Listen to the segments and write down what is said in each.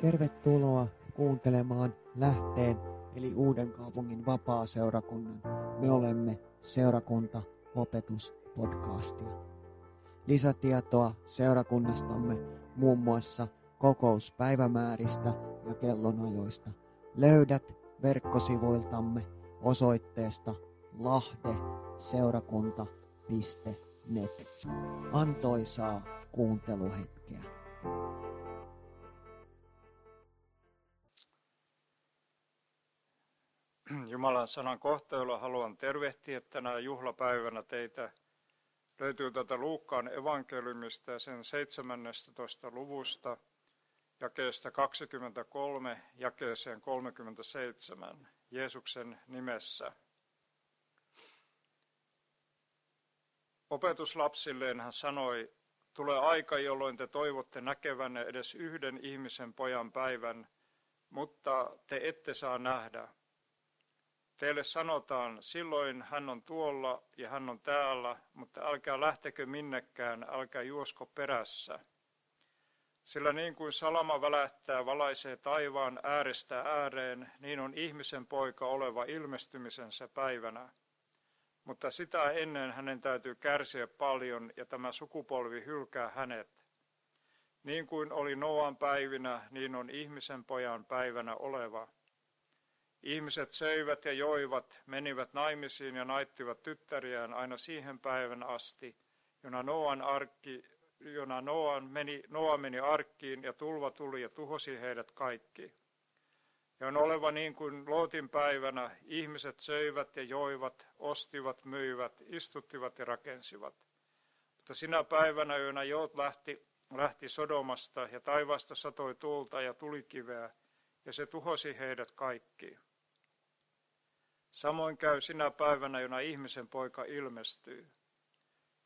Tervetuloa kuuntelemaan Lähteen eli Uuden kaupungin vapaa-seurakunnan Me olemme seurakunta opetuspodcastia. Lisätietoa seurakunnastamme muun muassa kokouspäivämääristä ja kellonajoista löydät verkkosivuiltamme osoitteesta lahdeseurakunta.net. Antoisaa kuunteluhetkeä. Jumalan sanan kohteella haluan tervehtiä tänä juhlapäivänä teitä. Löytyy tätä Luukkaan evankeliumista ja sen 17. luvusta, jakeesta 23, jakeeseen 37, Jeesuksen nimessä. Opetuslapsilleen hän sanoi, tulee aika, jolloin te toivotte näkevänne edes yhden ihmisen pojan päivän, mutta te ette saa nähdä. Teille sanotaan, silloin hän on tuolla ja hän on täällä, mutta älkää lähtekö minnekään, älkää juosko perässä. Sillä niin kuin salama välähtää valaisee taivaan äärestä ääreen, niin on ihmisen poika oleva ilmestymisensä päivänä. Mutta sitä ennen hänen täytyy kärsiä paljon ja tämä sukupolvi hylkää hänet. Niin kuin oli Noan päivinä, niin on ihmisen pojan päivänä oleva. Ihmiset söivät ja joivat, menivät naimisiin ja naittivat tyttäriään aina siihen päivän asti, jona Noan arkki, jona Noan meni, Noa meni arkkiin ja tulva tuli ja tuhosi heidät kaikki. Ja on oleva niin kuin Lootin päivänä, ihmiset söivät ja joivat, ostivat, myivät, istuttivat ja rakensivat. Mutta sinä päivänä, jona Joot lähti, lähti Sodomasta ja taivaasta satoi tulta ja tulikiveä, ja se tuhosi heidät kaikki. Samoin käy sinä päivänä, jona ihmisen poika ilmestyy.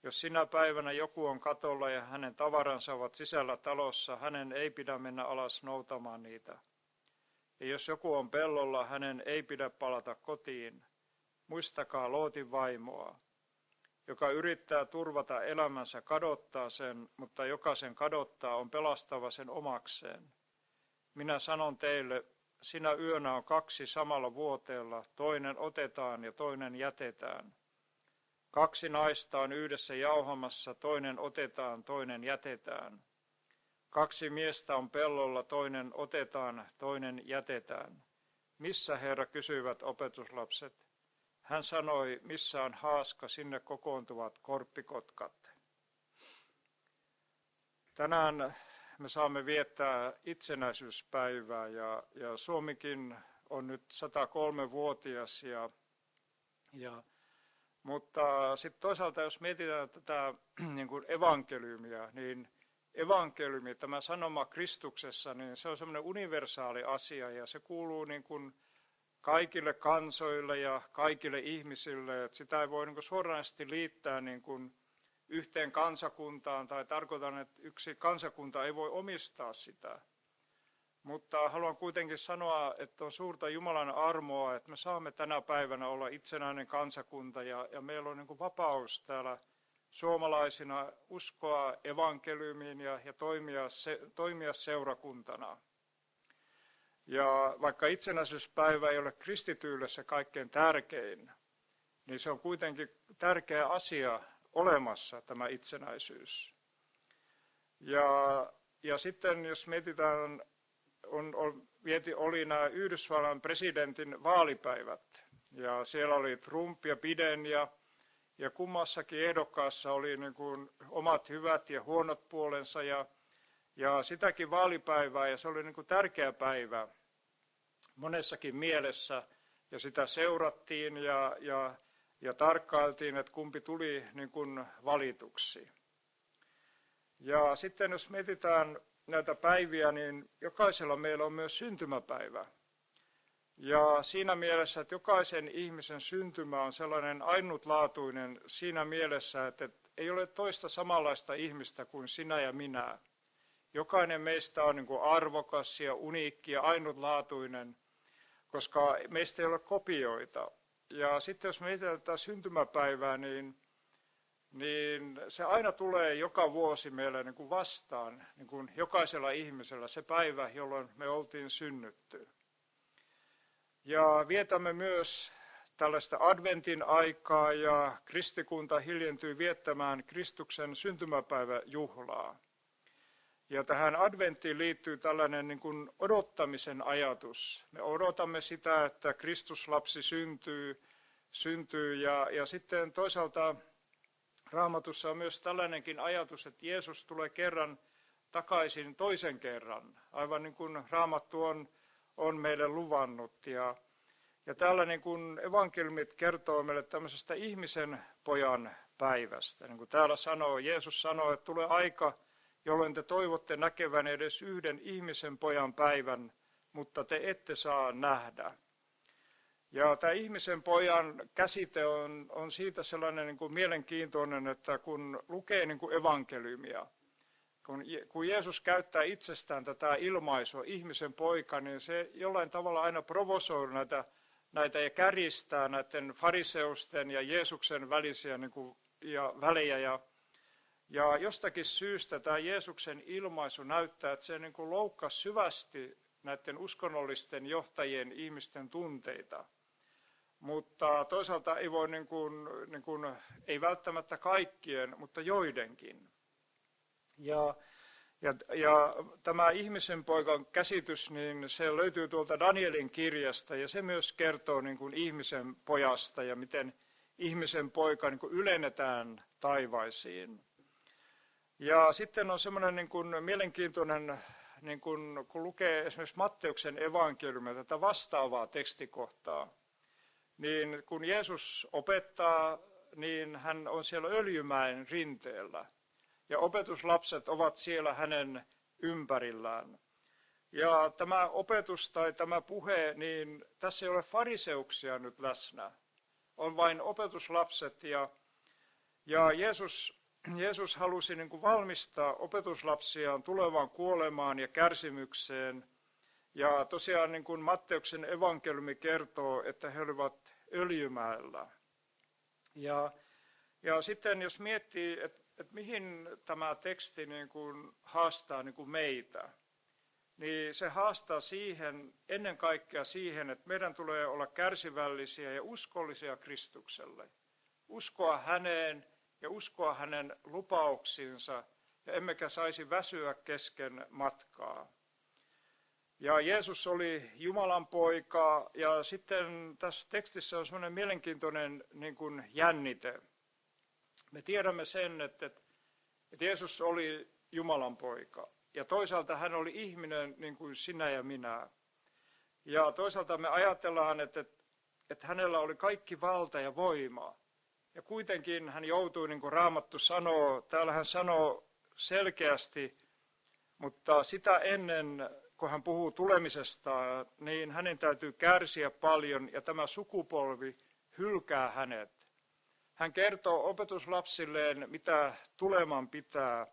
Jos sinä päivänä joku on katolla ja hänen tavaransa ovat sisällä talossa, hänen ei pidä mennä alas noutamaan niitä. Ja jos joku on pellolla, hänen ei pidä palata kotiin. Muistakaa Lootin vaimoa, joka yrittää turvata elämänsä kadottaa sen, mutta joka sen kadottaa on pelastava sen omakseen. Minä sanon teille, sinä yönä on kaksi samalla vuoteella, toinen otetaan ja toinen jätetään. Kaksi naista on yhdessä jauhamassa, toinen otetaan, toinen jätetään. Kaksi miestä on pellolla, toinen otetaan, toinen jätetään. Missä, Herra, kysyivät opetuslapset. Hän sanoi, missä on haaska, sinne kokoontuvat korppikotkat. Tänään me saamme viettää itsenäisyyspäivää ja, ja Suomikin on nyt 103-vuotias ja, ja mutta sitten toisaalta, jos mietitään tätä niin kuin evankeliumia, niin evankeliumi, tämä sanoma Kristuksessa, niin se on semmoinen universaali asia ja se kuuluu niin kuin kaikille kansoille ja kaikille ihmisille. Että sitä ei voi niin kuin suoranaisesti liittää niin kuin yhteen kansakuntaan, tai tarkoitan, että yksi kansakunta ei voi omistaa sitä. Mutta haluan kuitenkin sanoa, että on suurta Jumalan armoa, että me saamme tänä päivänä olla itsenäinen kansakunta ja, ja meillä on niin vapaus täällä suomalaisina uskoa evankeliumiin ja, ja toimia, se, toimia seurakuntana. Ja vaikka itsenäisyyspäivä ei ole kristityille se kaikkein tärkein, niin se on kuitenkin tärkeä asia olemassa, tämä itsenäisyys. Ja, ja sitten jos mietitään, on, on, vieti, oli nämä Yhdysvallan presidentin vaalipäivät, ja siellä oli Trump ja Biden, ja, ja kummassakin ehdokkaassa oli niin kuin omat hyvät ja huonot puolensa, ja, ja sitäkin vaalipäivää, ja se oli niin kuin tärkeä päivä monessakin mielessä, ja sitä seurattiin, ja, ja ja tarkkailtiin, että kumpi tuli niin kuin valituksi. Ja sitten jos mietitään näitä päiviä, niin jokaisella meillä on myös syntymäpäivä. Ja siinä mielessä, että jokaisen ihmisen syntymä on sellainen ainutlaatuinen siinä mielessä, että ei ole toista samanlaista ihmistä kuin sinä ja minä. Jokainen meistä on niin kuin arvokas ja uniikki ja ainutlaatuinen, koska meistä ei ole kopioita. Ja sitten jos mietitään tätä syntymäpäivää, niin niin se aina tulee joka vuosi meille niin kuin vastaan, niin kuin jokaisella ihmisellä, se päivä, jolloin me oltiin synnytty. Ja vietämme myös tällaista adventin aikaa ja kristikunta hiljentyy viettämään Kristuksen syntymäpäiväjuhlaa. Ja tähän adventtiin liittyy tällainen niin kuin odottamisen ajatus. Me odotamme sitä, että Kristuslapsi syntyy, syntyy ja, ja sitten toisaalta Raamatussa on myös tällainenkin ajatus, että Jeesus tulee kerran takaisin toisen kerran, aivan niin kuin Raamattu on, on meille luvannut. Ja, ja täällä niin kuin evankeliumit kertoo meille tämmöisestä ihmisen pojan päivästä. Niin kuin täällä sanoo, Jeesus sanoo, että tulee aika, jolloin te toivotte näkevän edes yhden ihmisen pojan päivän, mutta te ette saa nähdä. Ja tämä ihmisen pojan käsite on, on siitä sellainen niin kuin mielenkiintoinen, että kun lukee niin kuin evankeliumia, kun, kun Jeesus käyttää itsestään tätä ilmaisua, ihmisen poika, niin se jollain tavalla aina provosoi näitä, näitä ja käristää näiden fariseusten ja Jeesuksen välisiä niin kuin, ja välejä. Ja, ja jostakin syystä tämä Jeesuksen ilmaisu näyttää, että se niin kuin loukkasi syvästi näiden uskonnollisten johtajien ihmisten tunteita. Mutta toisaalta ei voi, niin kuin, niin kuin, ei välttämättä kaikkien, mutta joidenkin. Ja, ja, ja tämä ihmisen poikan käsitys, niin se löytyy tuolta Danielin kirjasta ja se myös kertoo niin kuin ihmisen pojasta ja miten ihmisen poika niin kuin ylennetään taivaisiin. Ja sitten on semmoinen niin kuin mielenkiintoinen, niin kuin, kun lukee esimerkiksi Matteuksen evankeliumia, tätä vastaavaa tekstikohtaa, niin kun Jeesus opettaa, niin hän on siellä Öljymäen rinteellä. Ja opetuslapset ovat siellä hänen ympärillään. Ja tämä opetus tai tämä puhe, niin tässä ei ole fariseuksia nyt läsnä. On vain opetuslapset ja, ja Jeesus, Jeesus halusi niin kuin valmistaa opetuslapsiaan tulevaan kuolemaan ja kärsimykseen – ja tosiaan niin kuin Matteuksen evankeliumi kertoo, että he olivat öljymäellä. Ja, ja sitten jos miettii, että, että mihin tämä teksti niin kuin haastaa niin kuin meitä, niin se haastaa siihen, ennen kaikkea siihen, että meidän tulee olla kärsivällisiä ja uskollisia Kristukselle. Uskoa häneen ja uskoa hänen lupauksiinsa, ja emmekä saisi väsyä kesken matkaa. Ja Jeesus oli Jumalan poika ja sitten tässä tekstissä on semmoinen mielenkiintoinen niin kuin jännite. Me tiedämme sen, että, että Jeesus oli Jumalan poika ja toisaalta hän oli ihminen niin kuin sinä ja minä. Ja toisaalta me ajatellaan, että, että hänellä oli kaikki valta ja voima. Ja kuitenkin hän joutui, niin kuin Raamattu sanoo, täällä hän sanoo selkeästi, mutta sitä ennen kun hän puhuu tulemisesta, niin hänen täytyy kärsiä paljon ja tämä sukupolvi hylkää hänet. Hän kertoo opetuslapsilleen, mitä tuleman pitää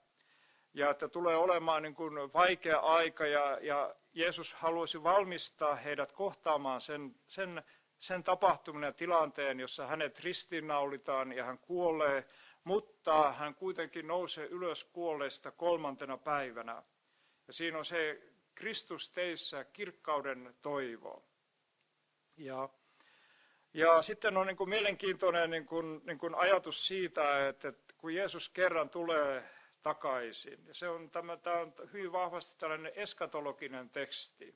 ja että tulee olemaan niin kuin vaikea aika ja, ja Jeesus haluaisi valmistaa heidät kohtaamaan sen, sen, sen tapahtuminen ja tilanteen, jossa hänet ristiinnaulitaan ja hän kuolee, mutta hän kuitenkin nousee ylös kuolleista kolmantena päivänä. Ja siinä on se Kristus teissä kirkkauden toivo. Ja, ja sitten on niin kuin mielenkiintoinen niin kuin, niin kuin ajatus siitä, että, että kun Jeesus kerran tulee takaisin, ja se on, tämä, tämä on hyvin vahvasti tällainen eskatologinen teksti,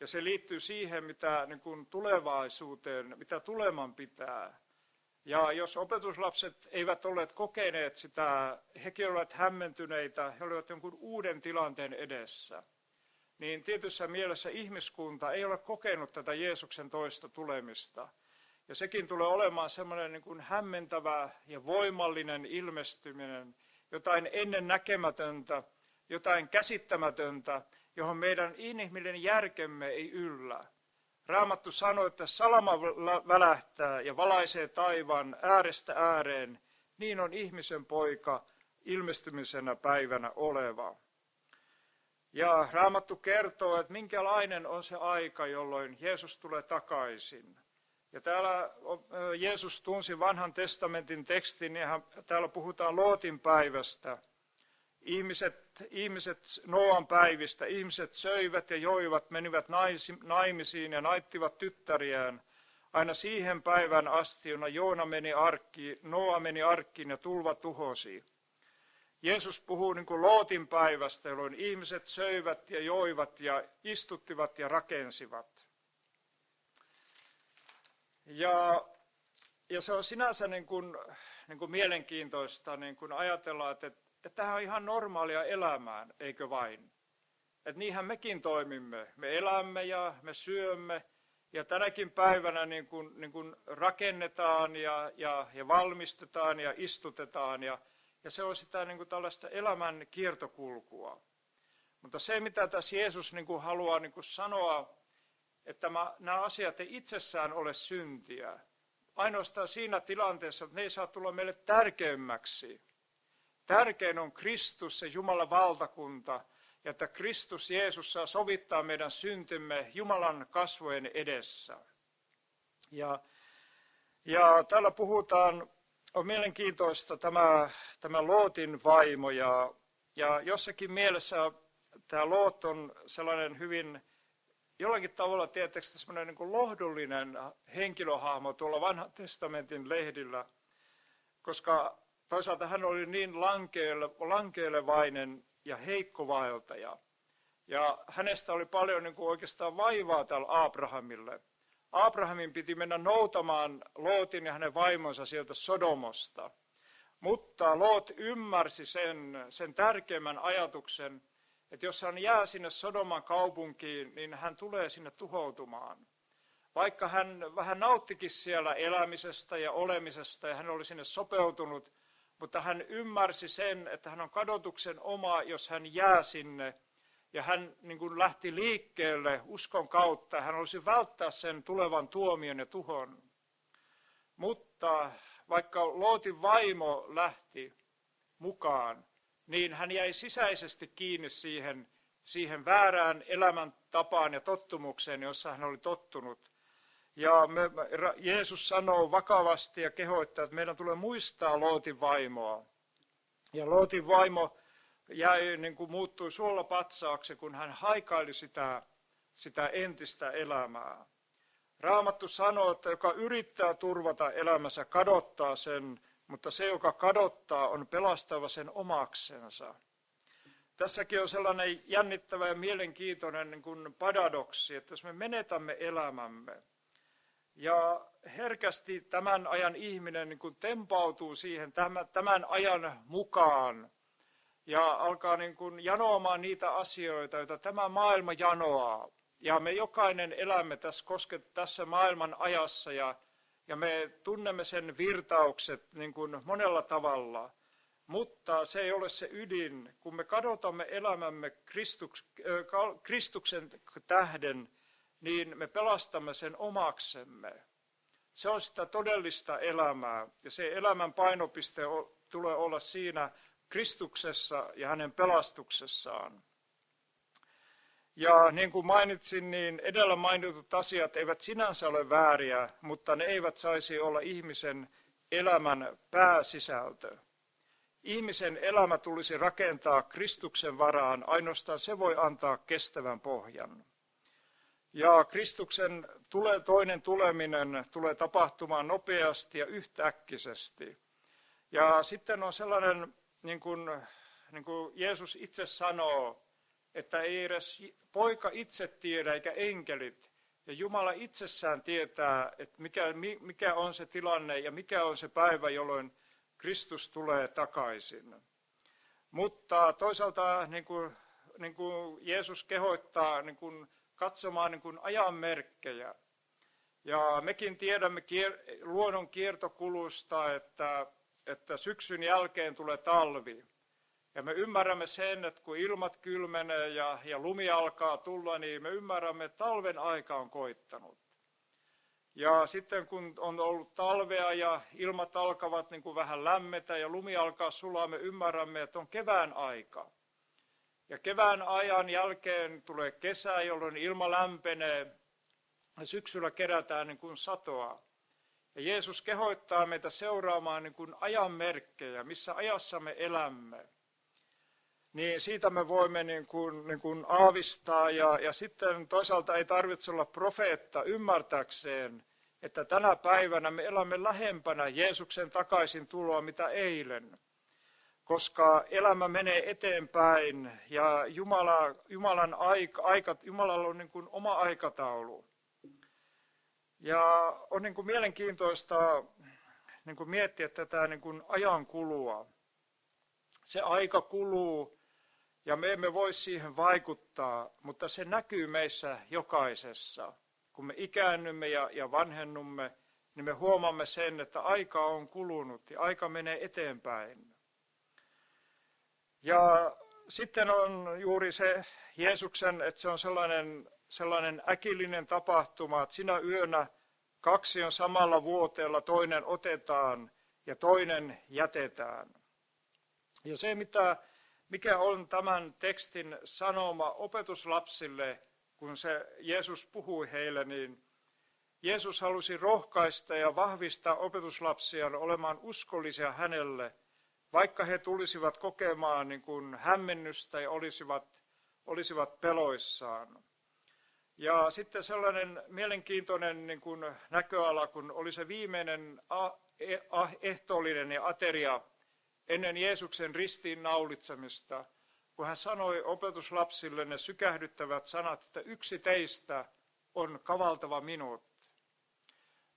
ja se liittyy siihen, mitä niin kuin tulevaisuuteen, mitä tuleman pitää. Ja jos opetuslapset eivät olleet kokeneet sitä, hekin olivat hämmentyneitä, he olivat jonkun uuden tilanteen edessä – niin tietyssä mielessä ihmiskunta ei ole kokenut tätä Jeesuksen toista tulemista. Ja sekin tulee olemaan semmoinen niin kuin hämmentävä ja voimallinen ilmestyminen, jotain ennen näkemätöntä, jotain käsittämätöntä, johon meidän inhimillinen järkemme ei yllä. Raamattu sanoi, että salama välähtää ja valaisee taivaan äärestä ääreen, niin on ihmisen poika ilmestymisenä päivänä oleva. Ja Raamattu kertoo, että minkälainen on se aika, jolloin Jeesus tulee takaisin. Ja täällä Jeesus tunsi vanhan testamentin tekstin ja täällä puhutaan Lootin päivästä. Ihmiset, ihmiset Noan päivistä, ihmiset söivät ja joivat, menivät naimisiin ja naittivat tyttäriään aina siihen päivän asti, jona Joona meni arkki, Noa meni arkkiin ja tulva tuhosi. Jeesus puhuu niin kuin Lootin päivästä, jolloin ihmiset söivät ja joivat ja istuttivat ja rakensivat. Ja, ja se on sinänsä niin kuin, niin kuin mielenkiintoista niin kuin ajatella, että, että tämä on ihan normaalia elämään, eikö vain? Että niinhän mekin toimimme. Me elämme ja me syömme ja tänäkin päivänä niin kuin, niin kuin rakennetaan ja, ja, ja valmistetaan ja istutetaan ja, ja se on sitä niin kuin tällaista elämän kiertokulkua. Mutta se, mitä tässä Jeesus niin haluaa niin sanoa, että nämä asiat ei itsessään ole syntiä. Ainoastaan siinä tilanteessa, että ne ei saa tulla meille tärkeimmäksi. Tärkein on Kristus, se Jumalan valtakunta, ja että Kristus Jeesus saa sovittaa meidän syntimme Jumalan kasvojen edessä. Ja, ja täällä puhutaan, on mielenkiintoista tämä, tämä Lootin vaimo, ja, ja jossakin mielessä tämä Loot on sellainen hyvin, jollakin tavalla tietysti semmoinen niin kuin lohdullinen henkilöhahmo tuolla vanhan testamentin lehdillä, koska toisaalta hän oli niin lankeilevainen ja heikko vaeltaja. Ja hänestä oli paljon niin kuin oikeastaan vaivaa tällä Abrahamille. Abrahamin piti mennä noutamaan Lootin ja hänen vaimonsa sieltä Sodomosta. Mutta Loot ymmärsi sen, sen tärkeimmän ajatuksen, että jos hän jää sinne Sodoman kaupunkiin, niin hän tulee sinne tuhoutumaan. Vaikka hän vähän nauttikin siellä elämisestä ja olemisesta ja hän oli sinne sopeutunut, mutta hän ymmärsi sen, että hän on kadotuksen oma, jos hän jää sinne. Ja hän niin kuin lähti liikkeelle uskon kautta. Hän olisi välttää sen tulevan tuomion ja tuhon. Mutta vaikka Lootin vaimo lähti mukaan, niin hän jäi sisäisesti kiinni siihen, siihen väärään elämäntapaan ja tottumukseen, jossa hän oli tottunut. Ja me, Jeesus sanoo vakavasti ja kehoittaa, että meidän tulee muistaa Lootin vaimoa. Ja Lootin vaimo jäi, niin kuin muuttui suolla patsaaksi, kun hän haikaili sitä, sitä entistä elämää. Raamattu sanoo, että joka yrittää turvata elämänsä, kadottaa sen, mutta se, joka kadottaa, on pelastava sen omaksensa. Tässäkin on sellainen jännittävä ja mielenkiintoinen niin kuin paradoksi, että jos me menetämme elämämme, ja herkästi tämän ajan ihminen niin kuin tempautuu siihen tämän ajan mukaan ja alkaa niin kuin janoamaan niitä asioita, joita tämä maailma janoaa. Ja me jokainen elämme tässä, koske, tässä maailman ajassa ja, ja me tunnemme sen virtaukset niin kuin monella tavalla. Mutta se ei ole se ydin. Kun me kadotamme elämämme Kristuks, Kristuksen tähden, niin me pelastamme sen omaksemme. Se on sitä todellista elämää ja se elämän painopiste tulee olla siinä Kristuksessa ja hänen pelastuksessaan. Ja niin kuin mainitsin, niin edellä mainitut asiat eivät sinänsä ole vääriä, mutta ne eivät saisi olla ihmisen elämän pääsisältö. Ihmisen elämä tulisi rakentaa Kristuksen varaan, ainoastaan se voi antaa kestävän pohjan. Ja Kristuksen tule, toinen tuleminen tulee tapahtumaan nopeasti ja yhtäkkisesti. Ja sitten on sellainen, niin kuin, niin kuin Jeesus itse sanoo, että ei edes poika itse tiedä eikä enkelit. Ja Jumala itsessään tietää, että mikä, mikä on se tilanne ja mikä on se päivä, jolloin Kristus tulee takaisin. Mutta toisaalta niin kuin, niin kuin Jeesus kehoittaa niin kuin katsomaan niin kuin ajanmerkkejä. Ja mekin tiedämme kier- luonnon kiertokulusta, että, että syksyn jälkeen tulee talvi. Ja me ymmärrämme sen, että kun ilmat kylmenee ja, ja lumi alkaa tulla, niin me ymmärrämme, että talven aika on koittanut. Ja sitten kun on ollut talvea ja ilmat alkavat niin kuin vähän lämmetä ja lumi alkaa sulaa, me ymmärrämme, että on kevään aika. Ja kevään ajan jälkeen tulee kesä, jolloin ilma lämpenee syksyllä kerätään niin kuin satoa. Ja Jeesus kehottaa meitä seuraamaan niin kuin ajanmerkkejä, missä ajassa me elämme. Niin siitä me voimme niin kuin, niin kuin aavistaa ja, ja sitten toisaalta ei tarvitse olla profeetta ymmärtäkseen, että tänä päivänä me elämme lähempänä Jeesuksen takaisin tuloa mitä eilen. Koska elämä menee eteenpäin ja Jumala, Jumalan aika, aika, Jumalalla on niin kuin oma aikataulu. Ja on niin kuin mielenkiintoista niin kuin miettiä tätä niin kuin ajan kulua. Se aika kuluu ja me emme voi siihen vaikuttaa, mutta se näkyy meissä jokaisessa. Kun me ikäännymme ja, ja vanhennumme, niin me huomaamme sen, että aika on kulunut ja aika menee eteenpäin. Ja sitten on juuri se Jeesuksen, että se on sellainen sellainen äkillinen tapahtuma, että sinä yönä kaksi on samalla vuoteella, toinen otetaan ja toinen jätetään. Ja se, mitä, mikä on tämän tekstin sanoma opetuslapsille, kun se Jeesus puhui heille, niin Jeesus halusi rohkaista ja vahvistaa opetuslapsia olemaan uskollisia hänelle, vaikka he tulisivat kokemaan niin kuin hämmennystä ja olisivat, olisivat peloissaan. Ja sitten sellainen mielenkiintoinen niin kuin näköala, kun oli se viimeinen e, ehtoollinen ja ateria ennen Jeesuksen ristiin naulitsemista, kun hän sanoi opetuslapsille ne sykähdyttävät sanat, että yksi teistä on kavaltava minut.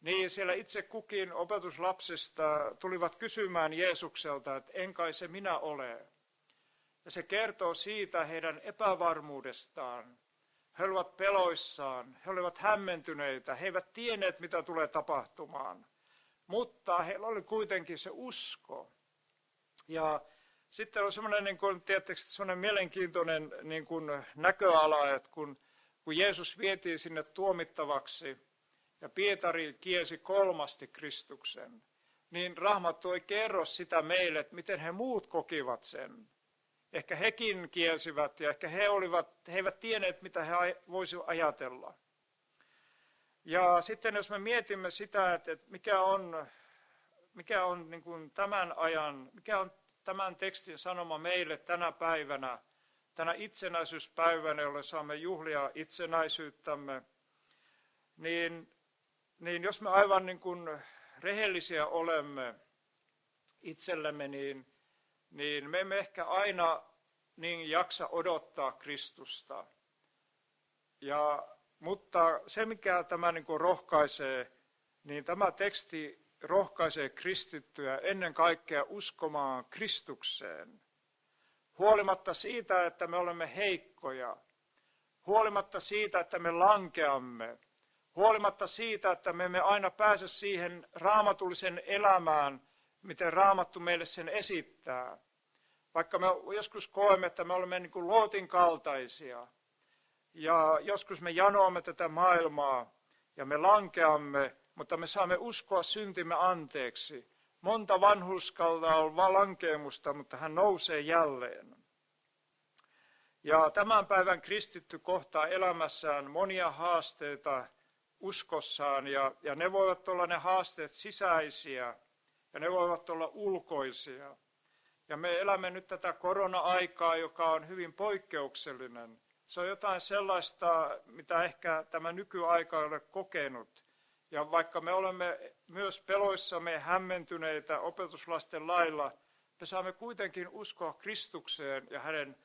Niin siellä itse kukin opetuslapsista tulivat kysymään Jeesukselta, että en kai se minä ole. Ja se kertoo siitä heidän epävarmuudestaan, he olivat peloissaan, he olivat hämmentyneitä, he eivät tienneet, mitä tulee tapahtumaan. Mutta heillä oli kuitenkin se usko. Ja sitten on semmoinen, niin kuin, tiedättekö, semmoinen mielenkiintoinen niin kuin näköala, että kun, kun Jeesus vietiin sinne tuomittavaksi ja Pietari kiesi kolmasti Kristuksen, niin Rahmattu ei kerro sitä meille, että miten he muut kokivat sen. Ehkä hekin kielsivät ja ehkä he, olivat, he eivät tienneet, mitä he voisivat ajatella. Ja sitten jos me mietimme sitä, että mikä on, mikä on niin kuin tämän ajan, mikä on tämän tekstin sanoma meille tänä päivänä, tänä itsenäisyyspäivänä, jolle saamme juhlia itsenäisyyttämme, niin, niin jos me aivan niin kuin rehellisiä olemme itsellemme, niin niin me emme ehkä aina niin jaksa odottaa Kristusta. Ja, mutta se, mikä tämä niin kuin rohkaisee, niin tämä teksti rohkaisee kristittyä ennen kaikkea uskomaan Kristukseen. Huolimatta siitä, että me olemme heikkoja, huolimatta siitä, että me lankeamme, huolimatta siitä, että me emme aina pääse siihen raamatullisen elämään, miten Raamattu meille sen esittää. Vaikka me joskus koemme, että me olemme niin kuin luotin kaltaisia, ja joskus me janoamme tätä maailmaa, ja me lankeamme, mutta me saamme uskoa syntimme anteeksi. Monta vanhuskalla on lankeemusta, mutta hän nousee jälleen. Ja tämän päivän kristitty kohtaa elämässään monia haasteita uskossaan, ja, ja ne voivat olla ne haasteet sisäisiä, ja ne voivat olla ulkoisia. Ja me elämme nyt tätä korona-aikaa, joka on hyvin poikkeuksellinen. Se on jotain sellaista, mitä ehkä tämä nykyaika ei ole kokenut. Ja vaikka me olemme myös peloissamme hämmentyneitä opetuslasten lailla, me saamme kuitenkin uskoa Kristukseen ja hänen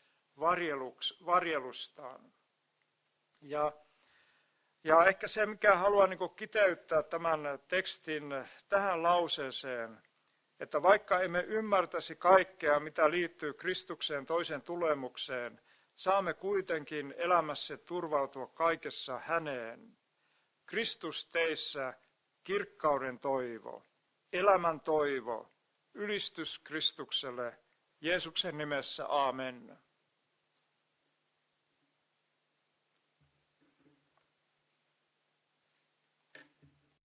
varjelustaan. Ja, ja ehkä se, mikä haluan niin kiteyttää tämän tekstin tähän lauseeseen, että vaikka emme ymmärtäisi kaikkea, mitä liittyy Kristukseen toisen tulemukseen, saamme kuitenkin elämässä turvautua kaikessa häneen. Kristus teissä kirkkauden toivo, elämän toivo, ylistys Kristukselle, Jeesuksen nimessä, amen.